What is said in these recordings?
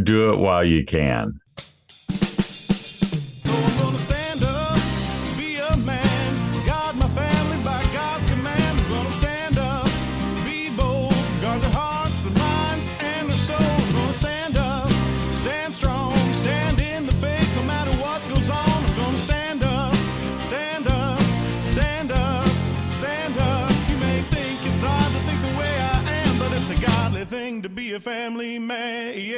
do it while you can. Family man.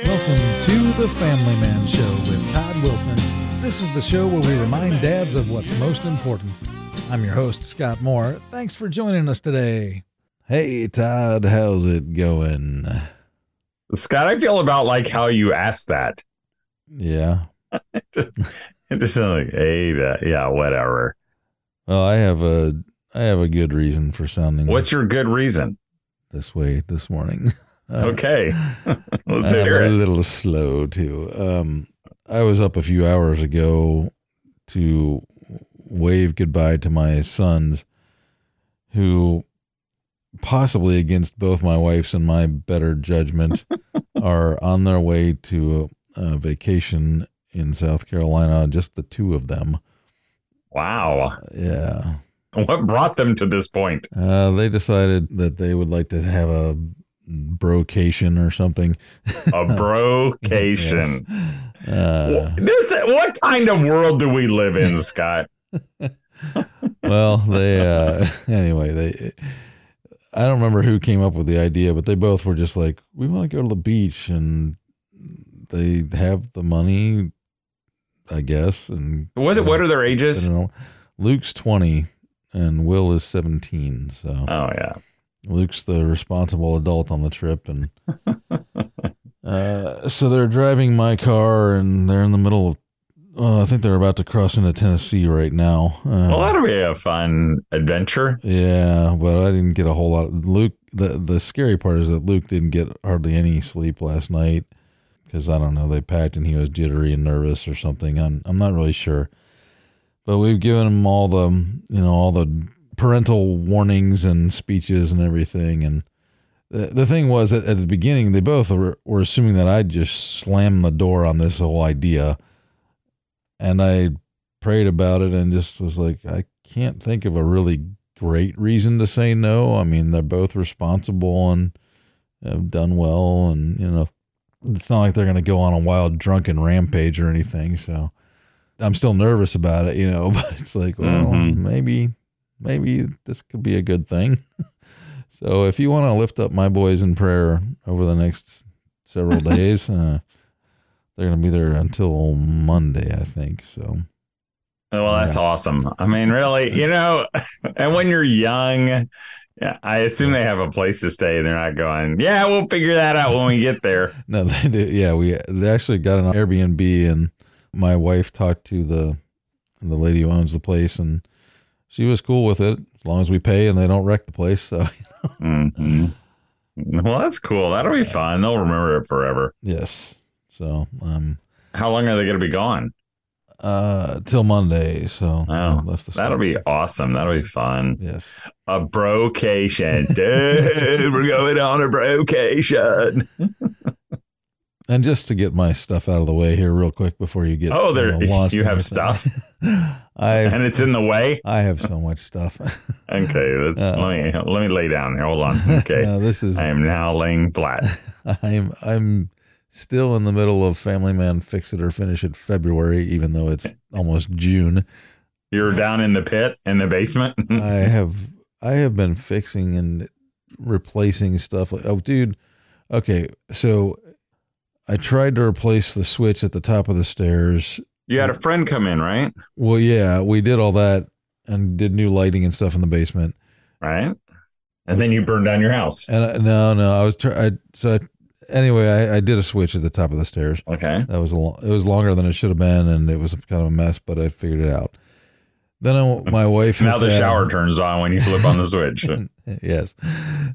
Yeah. Welcome to the Family Man Show with Todd Wilson. This is the show where we remind dads of what's most important. I'm your host, Scott Moore. Thanks for joining us today. Hey, Todd, how's it going? Scott, I feel about like how you asked that. Yeah. It just sounds like, hey, that, yeah, whatever. Well, I have a I have a good reason for sounding What's your good reason? this way this morning. Uh, Okay, let's I'm hear a it. little slow too. Um, I was up a few hours ago to wave goodbye to my sons, who possibly against both my wife's and my better judgment are on their way to a, a vacation in South Carolina. Just the two of them. Wow, Yeah. what brought them to this point? Uh, they decided that they would like to have a brocation or something. A brocation. Uh, This what kind of world do we live in, Scott? well, they uh, anyway they. I don't remember who came up with the idea, but they both were just like, "We want to go to the beach," and they have the money, I guess. And Was it? What are their ages? I don't know. Luke's twenty, and Will is seventeen. So Oh yeah. Luke's the responsible adult on the trip, and uh, so they're driving my car, and they're in the middle of. Uh, I think they're about to cross into Tennessee right now. Uh, Well, that'll be a fun adventure. yeah, but I didn't get a whole lot. Of, Luke, the the scary part is that Luke didn't get hardly any sleep last night because I don't know. They packed and he was jittery and nervous or something. I'm I'm not really sure, but we've given him all the you know all the parental warnings and speeches and everything. And the the thing was at, at the beginning they both were, were assuming that I'd just slam the door on this whole idea, and I prayed about it and just was like, I can't think of a really great reason to say no. I mean, they're both responsible and have done well, and you know, it's not like they're going to go on a wild drunken rampage or anything. So I'm still nervous about it, you know, but it's like, well, Mhm. maybe, maybe this could be a good thing. so if you want to lift up my boys in prayer over the next several days, uh, they're going to be there until Monday, I think. So. Well, that's awesome. I mean, really, you know, and when you're young, yeah, I assume they have a place to stay. They're not going, yeah, we'll figure that out when we get there. No, they do. Yeah, we they actually got an Airbnb, and my wife talked to the the lady who owns the place, and she was cool with it as long as we pay and they don't wreck the place. So hmm Well, that's cool. That'll be fun. They'll remember it forever. yes, so um, How long are they going to be gone? uh, till Monday. So Oh, that'll be awesome. That'll be fun. yes. A brocation. Dude, we're going on a brocation. And just to get my stuff out of the way here, real quick, before you get Oh, there- know, launched you have stuff I And it's in the way. I have so much stuff. Okay, let's Uh, let me let me lay down here. Hold on. Okay. No, this is I am now laying flat. I'm I'm still in the middle of Family Man Fix It or Finish It February, even though it's almost June. You're down in the pit in the basement. I have I have been fixing and replacing stuff like oh dude, okay, so I tried to replace the switch at the top of the stairs. You had a friend come in, right? Well, yeah, we did all that and did new lighting and stuff in the basement. Right. And then you burned down your house. And I, no, no, I was try I so I, anyway, I, I did a switch at the top of the stairs. Okay. That was a lo- it was longer than it should have been, and it was kind of a mess, but I figured it out. Then I, my wife Now the had- shower turns on when you flip on the switch. yes,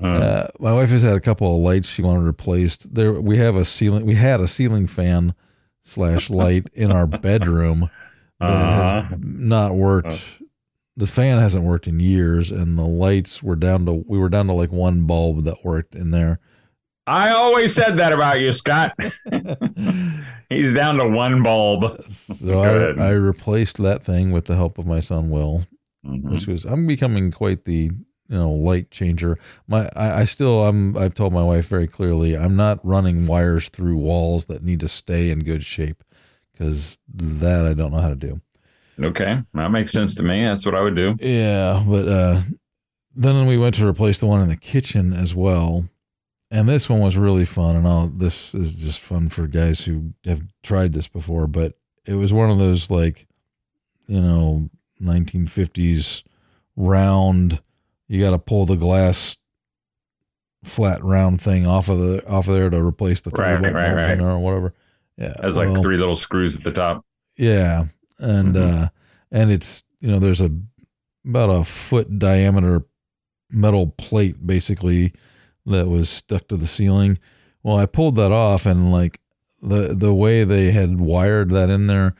uh, my wife has had a couple of lights she wanted replaced. There, we have a ceiling. We had a ceiling fan slash light in our bedroom that Uh-huh. has not worked. The fan hasn't worked in years, and the lights were down to we were down to like one bulb that worked in there. I always said that about you, Scott. He's down to one bulb. So I, I replaced that thing with the help of my son Will, Mhm. which was I'm becoming quite the you know light changer. My I, I still I'm I've told my wife very clearly I'm not running wires through walls that need to stay in good shape because that I don't know how to do. Okay, that makes sense to me. That's what I would do. Yeah, but uh, then we went to replace the one in the kitchen as well, and this one was really fun. And all this is just fun for guys who have tried this before. But it was one of those like, you know, 1950s round. You got to pull the glass flat round thing off of the off of there to replace the Right, three-button right, right. or whatever. Yeah, like well, three little screws at the top. yeah, and Mhm. uh and it's you know there's a about a foot diameter metal plate basically that was stuck to the ceiling. Well, I pulled that off and like the the way they had wired that in there,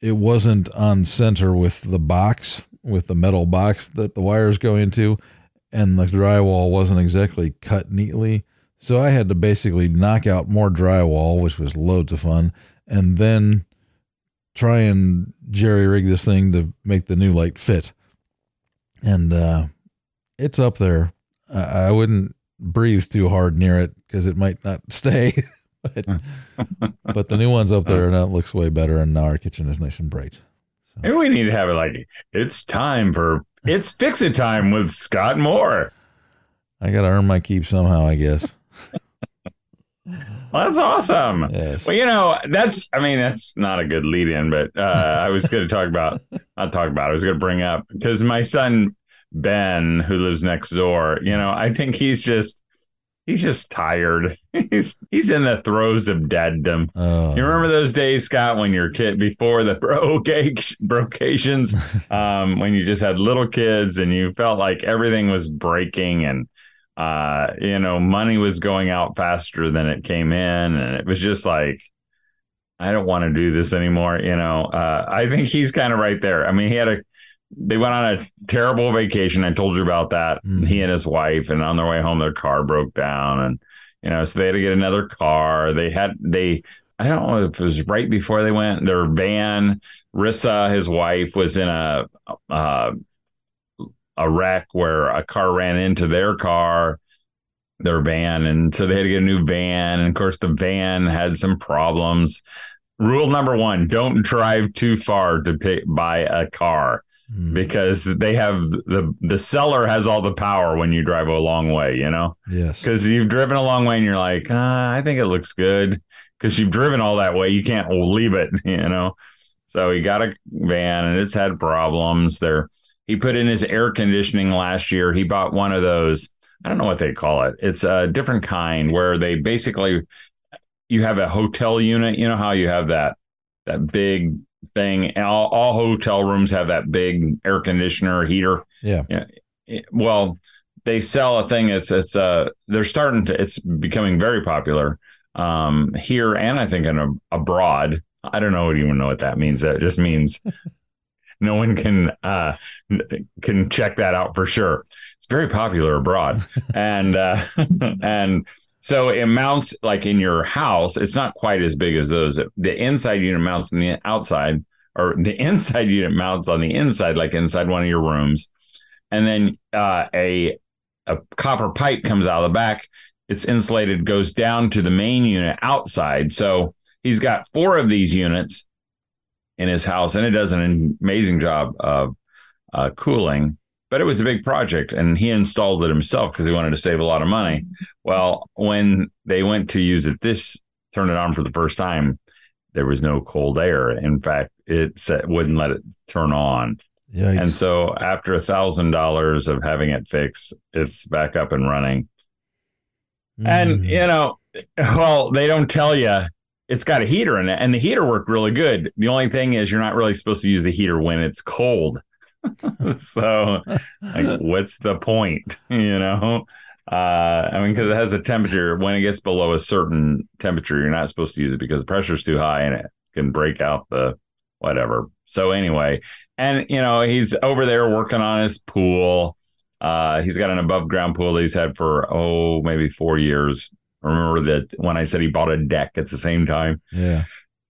it wasn't on center with the box with the metal box that the wires go into and the drywall wasn't exactly cut neatly. So I had to basically knock out more drywall, which was loads of fun, and then try and jerry rig this thing to make the new light fit. And uh, it's up there. I, I wouldn't breathe too hard near it because it might not stay. but, but the new one's up there and that looks way better. And now our kitchen is nice and bright. Maybe we need to have it like it's time for it's fix it time with Scott Moore. I got to earn my keep somehow, I guess. Well, that's awesome. Yes. Well, you know, that's, I mean, that's not a good lead in, but uh, I was going to talk about, not talk about, I was going to bring up because my son, Ben, who lives next door, you know, I think he's just, he's just tired. He's, he's in the throes of daddom. Oh, You remember those days, Scott, when your kid before the brocation, brocations, um, when you just had little kids and you felt like everything was breaking and uh, you know, money was going out faster than it came in, and it was just like, I don't want to do this anymore. You know, uh, I think he's kind of right there. I mean, he had a, they went on a terrible vacation. I told you about that. Mhm. He and his wife, and on their way home, their car broke down, and you know, so they had to get another car. They had they. I don't know if it was right before they went. Their van, Rissa, his wife, was in a uh, a wreck where a car ran into their car, their van, and so they had to get a new van. And of course, the van had some problems. Rule number one: don't drive too far to pick, buy a car Mm, because they have the the seller has all the power when you drive a long way. You know yes. because you've driven a long way and you're like, ah, I think it looks good because you've driven all that way. You can't leave it, you know. So he got a van and it's had problems. There, he put in his air conditioning last year. He bought one of those. I don't know what they call it. It's a different kind where they basically you have a hotel unit. You know how you have that that big thing. And all, all hotel rooms have that big air conditioner heater. Yeah. it- well they sell a thing. It's it's uh they're starting to it's becoming very popular um here and i think in a, abroad. I don't know even know what that means. That just means no one can uh can check that out for sure. It's very popular abroad. And uh and so it mounts like in your house it's not quite as big as those the inside unit mounts on the outside or the inside unit mounts on the inside like inside one of your rooms and then uh, a a copper pipe comes out of the back. It's insulated, goes down to the main unit outside. So he's got four of these units in his house, and it does an amazing job of uh, cooling. But it was a big project, and he installed it himself because he wanted to save a lot of money. Well, when they went to use it, this turn it on for the first time, there was no cold air. In fact, it said, wouldn't let it turn on. Yikes. And so after a thousand dollars of having it fixed, it's back up and running. And Mm. you know, well, they don't tell you it's got a heater in it, and the heater worked really good. The only thing is you're not really supposed to use the heater when it's cold. so like what's the point? You know? Uh, I mean, because it has a temperature. When it gets below a certain temperature, you're not supposed to use it because the pressure's too high and it can break out the whatever. So anyway, and you know, he's over there working on his pool. Uh, he's got an above ground pool that he's had for oh maybe four years Remember that when I said he bought a deck at the same time, Yeah.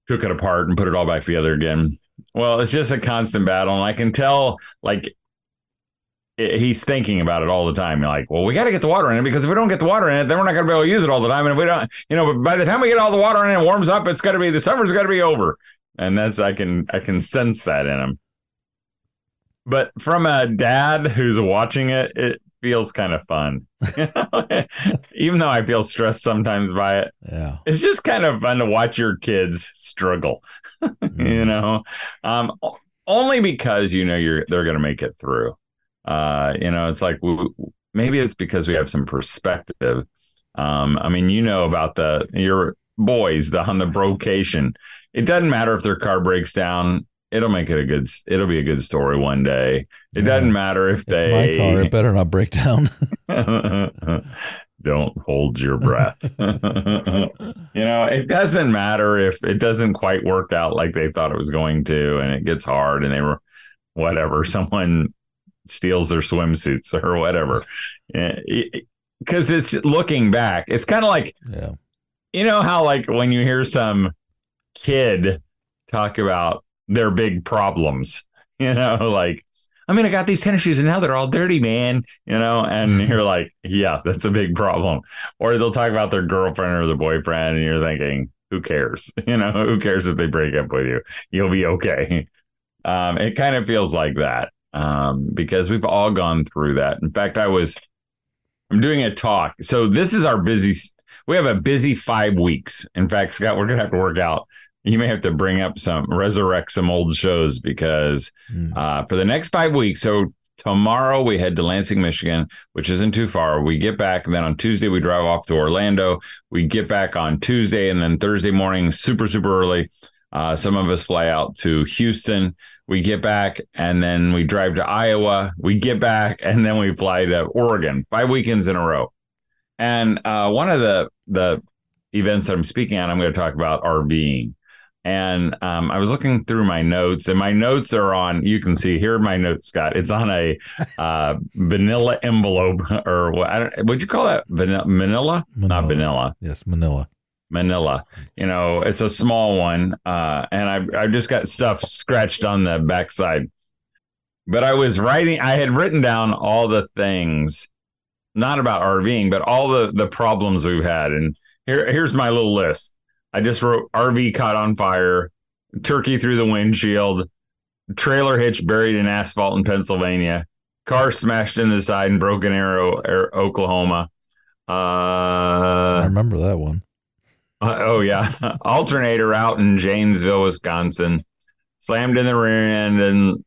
took it apart and put it all back together again. Well, it's just a constant battle, and I can tell like he's thinking about it all the time. You're like, well, we got to get the water in it because if we don't get the water in it, then we're not going to be able to use it all the time. And if we don't, you know, but by the time we get all the water in it, it warms up, it's got to be the summer's got to be over. And that's I can I can sense that in him. But from a dad who's watching it, it feels kind of fun. Even though I feel stressed sometimes by it, Yeah. it's just kind of fun to watch your kids struggle you Mm. know um only because you know you're they're going to make it through uh you know it's like w- w- maybe it's because we have some perspective um i mean you know about the your boys the on the brocation it doesn't matter if their car breaks down it'll make it a good it'll be a good story one day it Yeah. doesn't matter if It's they my car. It better not break down. Don't hold your breath. you know, it doesn't matter if it doesn't quite work out like they thought it was going to, and it gets hard, and they were whatever. Someone steals their swimsuits or whatever. Eh, because it's looking back, it's kind of like yeah. you know how like when you hear some kid talk about their big problems, you know, like I mean, I got these tennis shoes and now they're all dirty, man. You know, and you're like, yeah, that's a big problem. Or they'll talk about their girlfriend or their boyfriend, and you're thinking, who cares? You know, who cares if they break up with you? You'll be okay. Um, it kind of feels like that um, because we've all gone through that. In fact, I was, I'm doing a talk. So this is our busy. We have a busy five weeks. In fact, Scott, we're gonna have to work out. You may have to bring up some, resurrect some old shows because Mm. uh, for the next five weeks. So tomorrow we head to Lansing, Michigan, which isn't too far. We get back, and then on Tuesday we drive off to Orlando. We get back on Tuesday, and then Thursday morning, super super early. Uh, some of us fly out to Houston. We get back, and then we drive to Iowa. We get back, and then we fly to Oregon. Five weekends in a row. And uh, one of the the events that I'm speaking at, I'm going to talk about RVing. And um, I was looking through my notes, and my notes are on. You can see here are my notes, Scott. It's on a uh, vanilla envelope, or what? I don't. Would you call that vanilla? Manila? Not vanilla. Yes, Manila. Manila. You know, it's a small one, uh, and I I just got stuff scratched on the backside. But I was writing. I had written down all the things, not about RVing, but all the the problems we've had. And here here's my little list. I just wrote RV caught on fire, turkey through the windshield, trailer hitch buried in asphalt in Pennsylvania, car smashed in the side in Broken Arrow, Ar- Oklahoma. I Uh, remember that one. uh, oh yeah, alternator out in Janesville, Wisconsin, slammed in the rear end and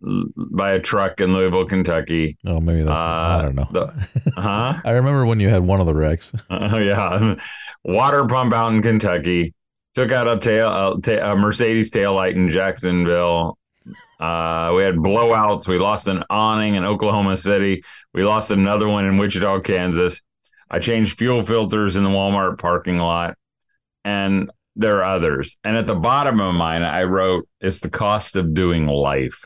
by a truck in Louisville, Kentucky. Oh, maybe that's. Uh, I don't know. the- Huh? I remember when you had one of the wrecks. Oh yeah, water pump out in Kentucky. Took out a tail, a, ta- a Mercedes taillight in Jacksonville. Uh, we had blowouts. We lost an awning in Oklahoma City. We lost another one in Wichita, Kansas. I changed fuel filters in the Walmart parking lot, and there are others. And at the bottom of mine, I wrote, "It's the cost of doing life."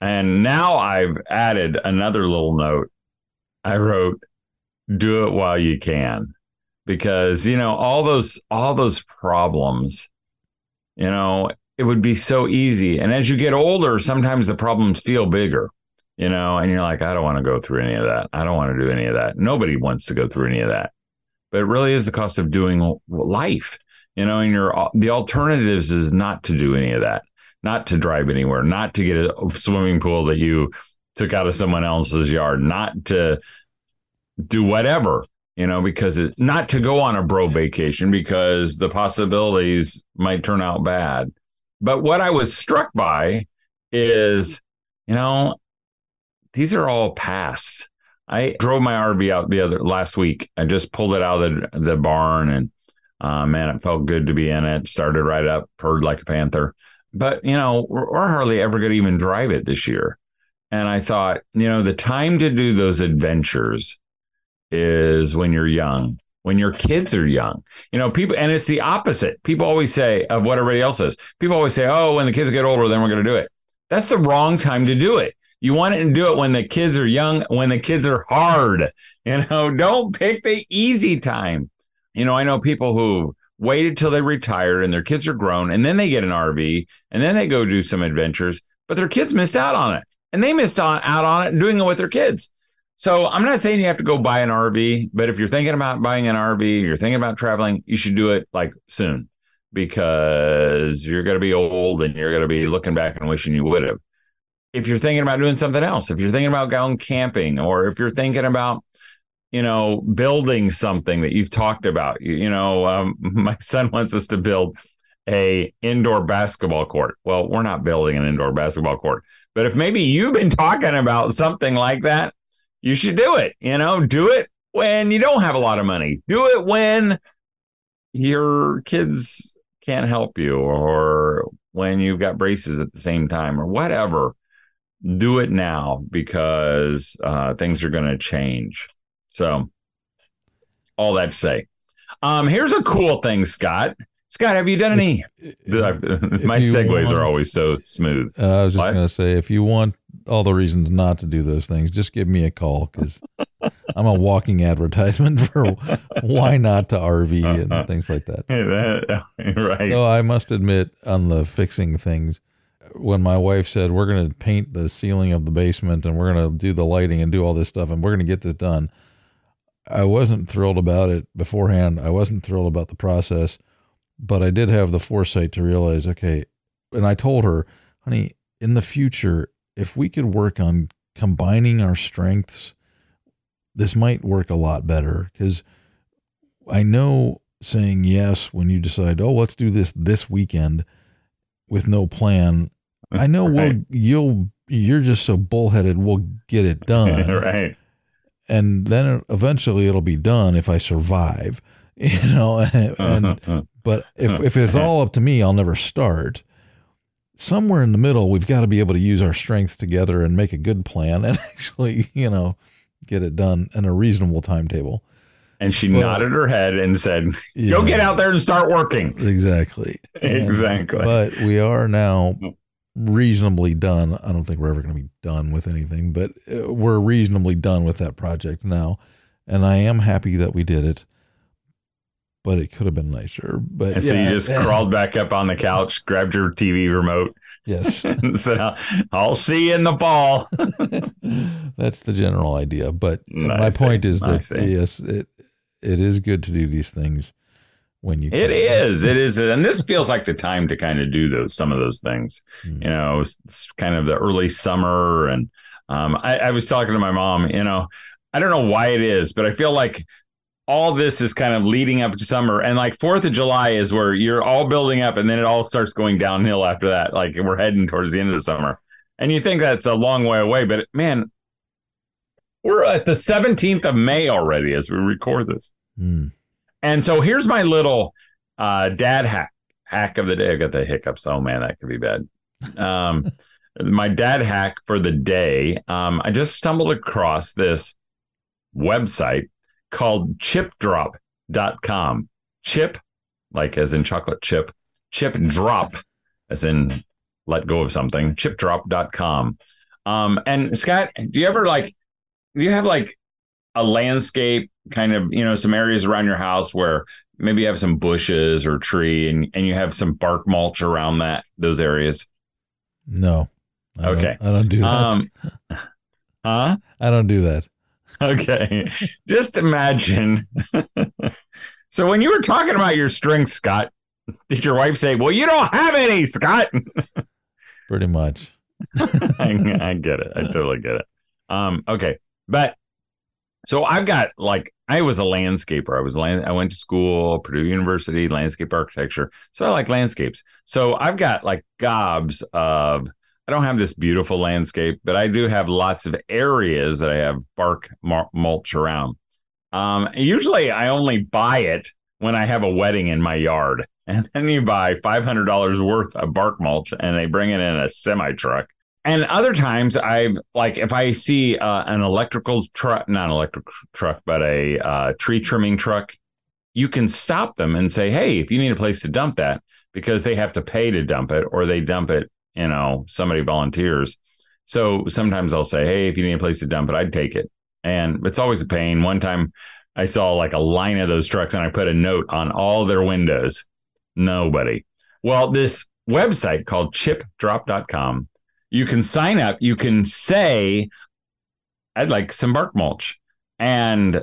And now I've added another little note. I wrote, "Do it while you can." Because you know all those all those problems you know it would be so easy. And as you get older sometimes the problems feel bigger you know and you're like i don't want to go through any of that. I don't want to do any of that. Nobody wants to go through any of that. But it really is the cost of doing life you know and your uh, the alternatives is not to do any of that not to drive anywhere not to get a swimming pool that you took out of someone else's yard not to do whatever you know, because it, not to go on a bro vacation because the possibilities might turn out bad. But what I was struck by is, you know, these are all past. I drove my RV out the other last week. I just pulled it out of the, the barn and uh, man, it felt good to be in it. Started right up, purred like a panther. But, you know, we're, we're hardly ever going to even drive it this year. And I thought, you know, the time to do those adventures is when you're young, when your kids are young. You know, people, and it's the opposite. People always say of what everybody else says. People always say, oh, when the kids get older, then we're going to do it. That's the wrong time to do it. You want it to do it when the kids are young, when the kids are hard. You know, don't pick the easy time. You know, I know people who waited till they retired and their kids are grown and then they get an RV and then they go do some adventures, but their kids missed out on it and they missed out on it doing it with their kids. So I'm not saying you have to go buy an RV, but if you're thinking about buying an RV, you're thinking about traveling, you should do it like soon because you're going to be old and you're going to be looking back and wishing you would have. If you're thinking about doing something else, if you're thinking about going camping, or if you're thinking about, you know, building something that you've talked about, you, you know, um, my son wants us to build a indoor basketball court. Well, we're not building an indoor basketball court, but if maybe you've been talking about something like that, you should do it. You know, do it when you don't have a lot of money. Do it when your kids can't help you or when you've got braces at the same time or whatever. Do it now because uh, things are going to change. So, all that to say, um, here's a cool thing, Scott. Scott, have you done any? My segues want- are always so smooth. Uh, I was just going to say, if you want all the reasons not to do those things, just give me a call because I'm a walking advertisement for why not to RV and things like that. that right. So I must admit, on the fixing things, when my wife said we're going to paint the ceiling of the basement and we're going to do the lighting and do all this stuff and we're going to get this done, I wasn't thrilled about it beforehand. I wasn't thrilled about the process, but I did have the foresight to realize, okay, and I told her, honey, in the future, if we could work on combining our strengths, this might work a lot better because I know saying yes when you decide, oh, let's do this this weekend with no plan. I know we'll you'll you're just so bullheaded. We'll get it done, right. and then eventually it'll be done if I survive. You know, and uh-huh, uh-huh. But if if it's all up to me, I'll never start. Somewhere in the middle, we've got to be able to use our strengths together and make a good plan and actually, you know, get it done in a reasonable timetable. and she But- nodded her head and said, "Go Yeah. get out there and start working." Exactly. And- Exactly. But we are now reasonably done. I don't think we're ever going to be done with anything, but uh, we're reasonably done with that project now. And I am happy that we did it. But it could have been nicer. But And so you just crawled back up on the couch, grabbed your TV remote, Yes. and said, "I'll- "I'll see you in the fall." That's the general idea. But I my point is I that yes, it it is good to do these things when you It is. It is. and this feels like the time to kind of do those some of those things. Mm. You know, it's, it's kind of the early summer, and um, I, I was talking to my mom. You know, I don't know why it is, but I feel like all this is kind of leading up to summer, and like Fourth of July is where you're all building up, and then it all starts going downhill after that. Like we're heading towards the end of the summer, and you think that's a long way away, but man, we're at the 17th of May already as we record this. Mm. And so here's my little uh, dad hack hack of the day. I got the hiccups. Oh man, that could be bad. Um, my dad hack for the day. Um, I just stumbled across this website called chipdrop.com. Chip, like as in chocolate chip, chip drop, as in let go of something, chipdrop.com. Um, and Scott, do you ever like, do you have like a landscape kind of, you know, some areas around your house where maybe you have some bushes or tree and, and you have some bark mulch around that, those areas? No. I don't- Okay. I don't do that. Um, huh? I don't do that. Okay. Just imagine. so when you were talking about your strength, Scott, did your wife say, Well, you don't have any, Scott? Pretty much. I, I get it. I totally get it. Um, okay. But so I've got like I was a landscaper. I was land I went to school, Purdue University, landscape architecture. So I like landscapes. So I've got like gobs of I don't have this beautiful landscape, but I do have lots of areas that I have bark mulch around. Um, usually I only buy it when I have a wedding in my yard. And then you buy $500 worth of bark mulch and they bring it in a semi truck. And other times I've like, if I see uh, an electrical truck, not an electric truck, but a uh, tree trimming truck, you can stop them and say, Hey, if you need a place to dump that, because they have to pay to dump it or they dump it, you know, somebody volunteers. So sometimes I'll say, Hey, if you need a place to dump it, I'd take it. And it's always a pain. One time I saw like a line of those trucks and I put a note on all their windows. Nobody. Well, this website called chipdrop.com, you can sign up, you can say, I'd like some bark mulch. And,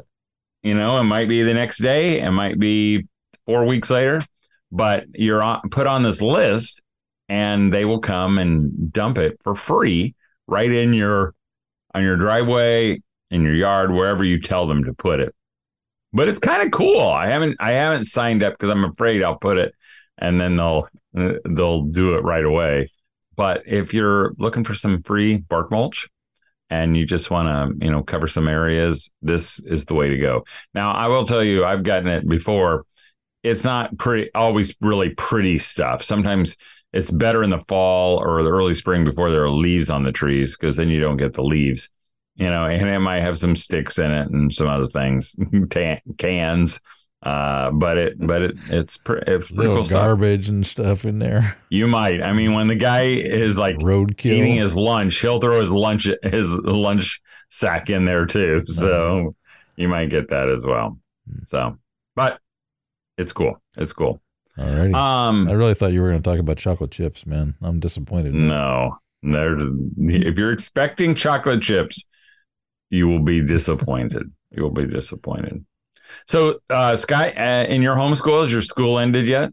you know, it might be the next day, it might be four weeks later, but you're on, put on this list and they will come and dump it for free right in your on your driveway in your yard wherever you tell them to put it. But it's kind of cool. I haven't i haven't signed up because i'm afraid i'll put it and then they'll they'll do it right away. But if you're looking for some free bark mulch and you just want to you know cover some areas this is the way to go. Now i will tell you i've gotten it before. It's not pretty always really pretty stuff. Sometimes it's better in the fall or the early spring before there are leaves on the trees because then you don't get the leaves you know and it might have some sticks in it and some other things Tan- cans uh, but it but it it's, pre- it's pretty Little cool stuff. garbage and stuff in there. you might. I mean when the guy is like Roadkill. eating his lunch he'll throw his lunch his lunch sack in there too. So you might get that as well. So but it's cool. It's cool Alrighty. um I really thought you were going to talk about chocolate chips, man. I'm disappointed. No, they're, if you're expecting chocolate chips, you will be disappointed. you will be disappointed. So, uh, Sky, uh, in your homeschool, has your school ended yet?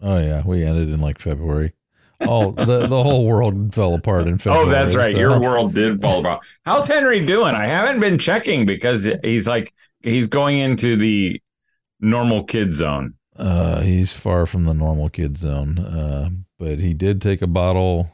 Oh yeah, we ended in like February. Oh, the the whole world fell apart in February. oh, that's right. so- Your world did fall apart. How's Henry doing? I haven't been checking because he's like he's going into the normal kid zone. Uh, he's far from the normal kid zone. Uh, but he did take a bottle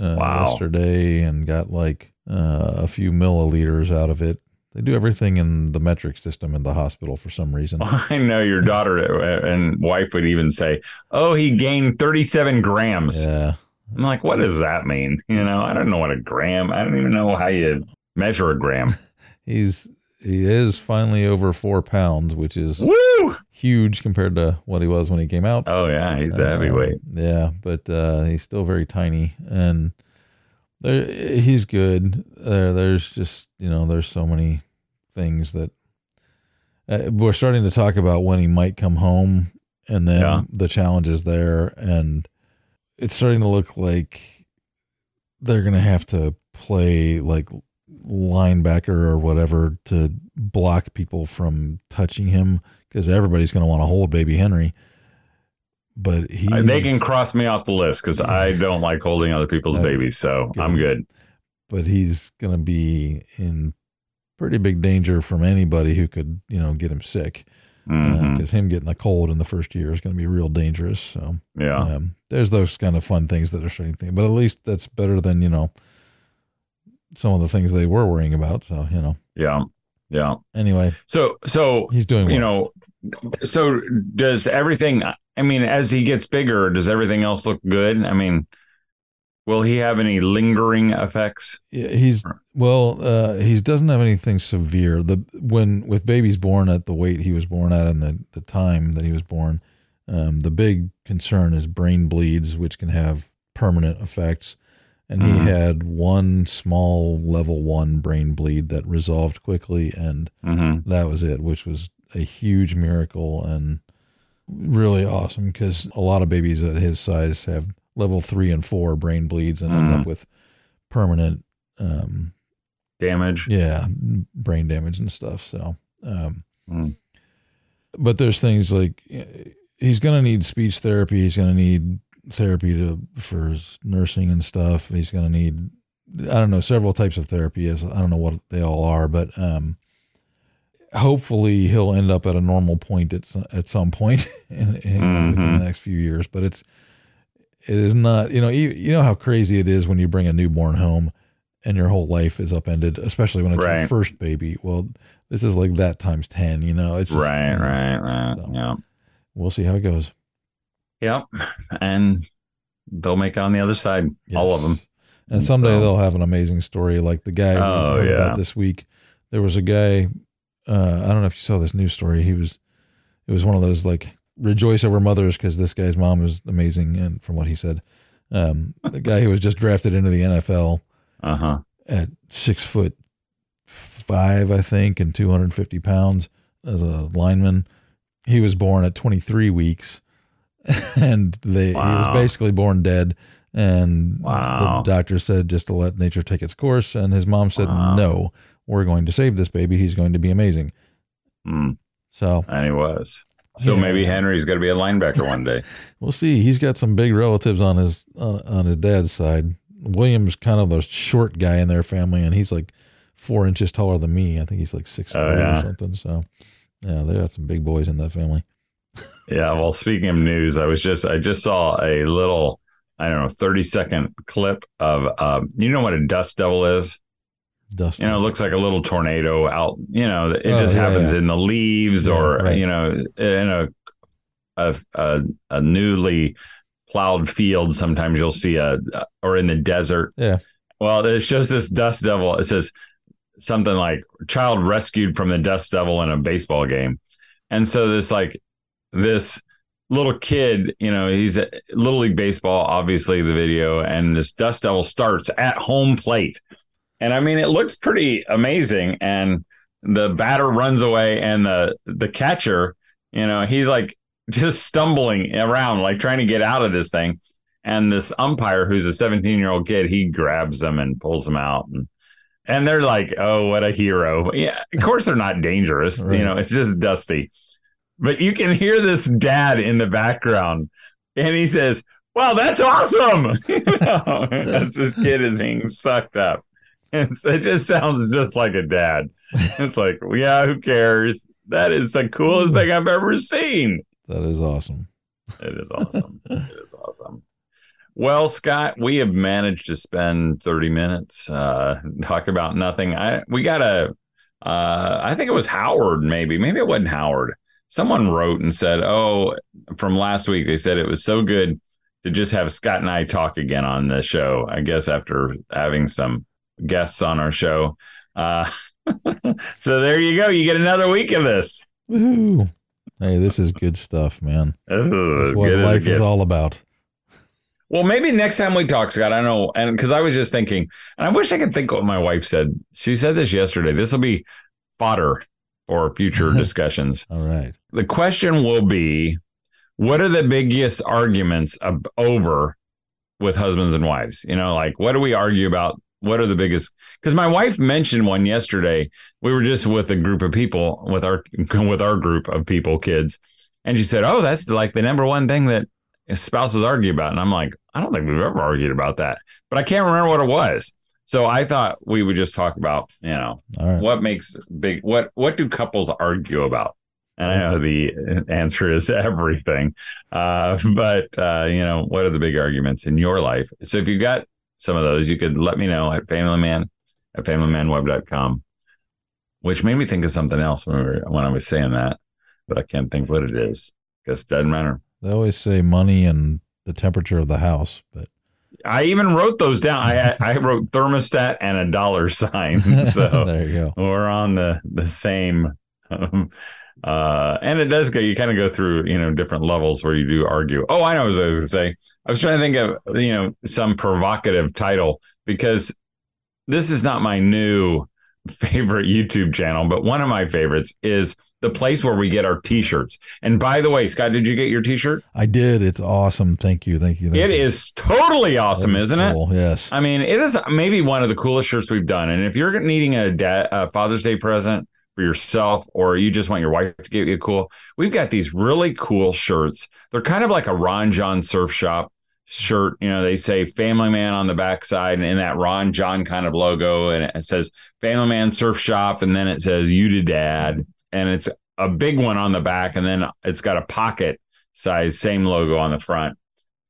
uh, Wow. yesterday and got like uh, a few milliliters out of it. They do everything in the metric system in the hospital for some reason. I know your daughter and wife would even say, "Oh, he gained 37 grams." Yeah, I'm like, what does that mean? You know, I don't know what a gram. I don't even know how you measure a gram. he's he is finally over four pounds, which is Woo! Huge compared to what he was when he came out. Oh yeah, he's a Uh, heavyweight. yeah, but uh, he's still very tiny, and there he's good. There, there's just you know, there's so many things that uh, we're starting to talk about when he might come home, and then Yeah. the challenges there, and it's starting to look like they're gonna have to play like linebacker or whatever to block people from touching him because everybody's going to want to hold baby Henry. But he Uh, They can cross me off the list because I don't like holding other people's babies, so Good. I'm good. but he's going to be in pretty big danger from anybody who could, you know, get him sick. Because him getting a cold in the first year is going to be real dangerous. So Yeah, um, there's those kind of fun things that are starting to think, but at least that's better than you know some of the things they were worrying about. So you know, yeah, yeah. anyway, So, so he's doing well. you know, so does everything? I mean, as he gets bigger, does everything else look good? I mean, will he have any lingering effects? Yeah, he's well. Uh, he doesn't have anything severe. The when with babies born at the weight he was born at and the the time that he was born, um, the big concern is brain bleeds, which can have permanent effects. And he Mhm. had one small level one brain bleed that resolved quickly, and hmm that was it, which was a huge miracle and really awesome because a lot of babies at his size have level three and four brain bleeds and end up with permanent um, Damage. yeah, brain damage and stuff. So, um, Mm. but there's things like eh, he's going to need speech therapy. He's going to need therapy to for his nursing and stuff. He's going to need, I don't know, several types of therapy. Is I don't know what they all are, but um, hopefully he'll end up at a normal point at some, at some point in, in within Mhm. the next few years. But it's it is not you know you, you know how crazy it is when you bring a newborn home and your whole life is upended, especially when it's your first baby. Well, this is like that times ten. You know, it's just, Right, you know, right, right. So- Yeah. We'll see how it goes. Yep. And they'll make it on the other side. All of them. And And someday so- they'll have an amazing story like the guy Oh, we heard yeah. about this week. There was a guy, uh, I don't know if you saw this news story. He was, it was one of those like rejoice over mothers because this guy's mom is amazing. And from what he said, um, the guy who was just drafted into the NFL Uh huh. at six foot five, I think, and 250 pounds, as a lineman. He was born at 23 weeks, and they he was basically born dead. And Wow. the doctor said just to let nature take its course. And his mom said, Wow. "No, we're going to save this baby. He's going to be amazing." Mm, So and he was. So Yeah. maybe Henry's going to be a linebacker one day. we'll see. He's got some big relatives on his uh, on his dad's side. William's kind of the short guy in their family, and he's like four inches taller than me. I think he's like six three Oh, yeah. or something. So yeah, they got some big boys in that family. Yeah. Well, speaking of news, I was just I just saw a little I don't know thirty second clip of um, you know what a dust devil is. Dust. You know, it looks like a little tornado out. You know, it Oh, just yeah, happens yeah. in the leaves Yeah, or right. you know in a a, a a newly plowed field. Sometimes you'll see a or in the desert. Yeah. Well, it shows this dust devil. It says something like child rescued from the dust devil in a baseball game. And so this like this little kid, you know, he's at little league baseball, obviously the video, and this dust devil starts at home plate. And I mean, it looks pretty amazing. And the batter runs away, and the the catcher, you know, he's like just stumbling around, like trying to get out of this thing. And this umpire, who's a 17 year old kid, he grabs them and pulls them out. And and they're like, "Oh, what a hero!" Yeah, of course they're not dangerous. Right. You know, it's just dusty. But you can hear this dad in the background, and he says, "Wow, that's awesome!" You know, as this kid is being sucked up, and so it just sounds just like a dad. It's like, yeah, who cares? That is the coolest thing I've ever seen. that is awesome. It is awesome. it is awesome. Well, Scott, we have managed to spend 30 minutes uh talk about nothing. I we got a uh I think it was Howard maybe. Maybe it wasn't Howard. Someone wrote and said, "Oh, from last week they said it was so good to just have Scott and I talk again on the show." I guess after having some guests on our show. Uh so there you go. You get another week of this. Woohoo! Hey, this is good stuff, man. That's what life is all about. Well, maybe next time we talk, Scott, I don't know. And because I was just thinking, and I wish I could think what my wife said. She said this yesterday. This will be fodder for future discussions. All right. The question will be what are the biggest arguments ab- over with husbands and wives? You know, like what do we argue about? What are the biggest? Because my wife mentioned one yesterday. We were just with a group of people, with our with our group of people, kids, and she said, "Oh, that's like the number one thing that spouses argue about." And I'm like, I don't think we've ever argued about that, but I can't remember what it was. So I thought we would just talk about, you know, right. what makes big what what do couples argue about? And i know the answer is everything. Uh, but uh, you know what are the big arguments in your life? So if you got some of those you could let me know at familyman at familymanweb.com which made me think of something else when, we were, when i was saying that but i can't think what it is because it doesn't matter. They always say money and the temperature of the house, but i even wrote those down. I i wrote thermostat and a dollar sign. So there you go. we're on the the same um, uh and it does go you kind of go through you know different levels where you do argue. Oh i know what i was gonna say. I was trying to think of you know some provocative title because this is not my new favorite youtube channel but one of my favorites is the place where we get our t-shirts and by the way scott did you get your t-shirt I did. It's awesome. Thank you. Thank you. Thank it you. is totally awesome is isn't it. Yes. I mean, it is maybe one of the coolest shirts we've done. And if you're needing a, dad, a Father's Day present for yourself, or you just want your wife to get you a cool, we've got these really cool shirts. They're kind of like a Ron Jon Surf Shop shirt. You know, they say Family Man on the backside, and in that Ron Jon kind of logo, and it says Family Man Surf Shop, and then it says You to Dad, and it's a big one on the back, and then it's got a pocket size, same logo on the front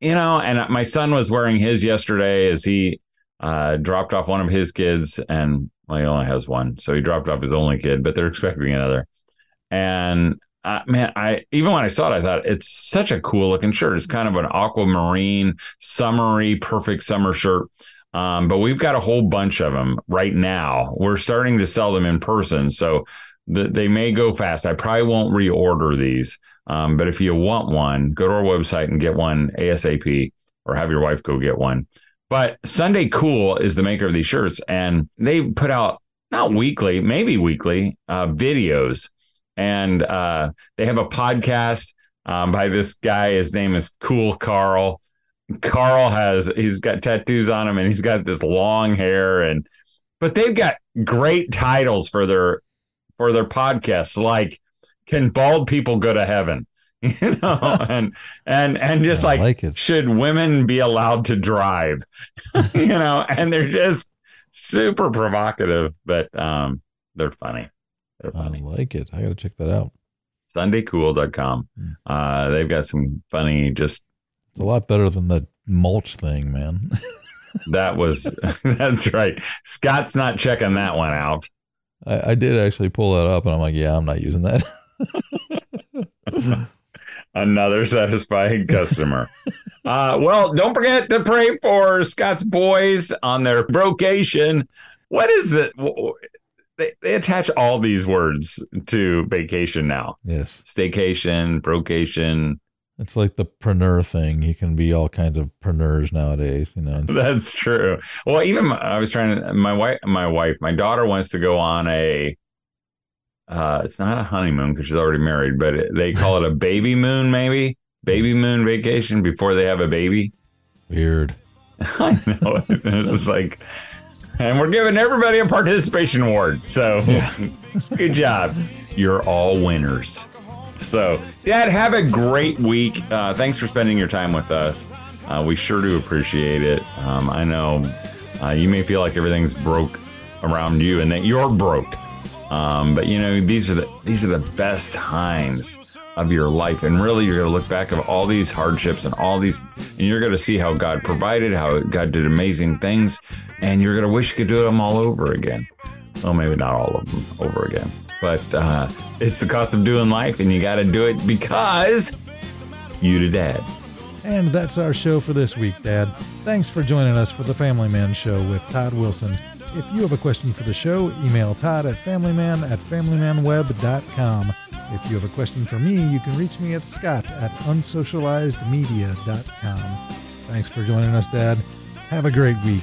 you know, and my son was wearing his yesterday as he uh, dropped off one of his kids, and well, he only has one, so he dropped off his only kid, but they're expecting another. And uh, man, I even when I saw it, I thought it's such a cool looking shirt. It's kind of an aquamarine, summery, perfect summer shirt. Um, but we've got a whole bunch of them right now. We're starting to sell them in person, so the, they may go fast. I probably won't reorder these. Um, but if you want one, go to our website and get one ASAP or have your wife go get one. But Sunday Cool is the maker of these shirts, and they put out not weekly, maybe weekly uh, videos and uh, they have a podcast um, by this guy. His name is Cool Carl. Carl has he's got tattoos on him and he's got this long hair and but they've got great titles for their for their podcasts like can bald people go to heaven you know and and and just I like, like it. should women be allowed to drive you know and they're just super provocative but um they're funny they're I funny like it. I got to check that out. sundaycool.com Hmm. uh they've got some funny just It's a lot better than the mulch thing, man. that was that's right scott's not checking that one out I, I did actually pull that up, and I'm like, yeah, I'm not using that. another satisfying customer. uh, well, don't forget to pray for Scott's boys on their brocation. What is it? They, they attach all these words to vacation now. yes, Staycation, brocation. It's like the preneur thing. You can be all kinds of preneurs nowadays. You know, That's true. Well, even my, I was trying to. My wife, my wife, my daughter wants to go on a. Uh, it's not a honeymoon because she's already married, but it, they call it a baby moon, maybe baby moon vacation before they have a baby. weird. I know. It was like, and we're giving everybody a participation award. So, good job. You're all winners. So, Dad, have a great week. Uh, thanks for spending your time with us. Uh, we sure do appreciate it. Um, I know uh, you may feel like everything's broke around you and that you're broke. Um, but you know these are the these are the best times of your life, and really you're going to look back of all these hardships and all these, and you're going to see how God provided, how God did amazing things, and you're going to wish you could do them all over again. Well, maybe not all of them over again, but uh, it's the cost of doing life, and you got to do it because you to dad. And that's our show for this week, Dad. Thanks for joining us for the Family Man Show with Todd Wilson. If you have a question for the show, email Todd at familyman at familymanweb.com. If you have a question for me, you can reach me at scott at unsocializedmedia.com. Thanks for joining us, Dad. Have a great week.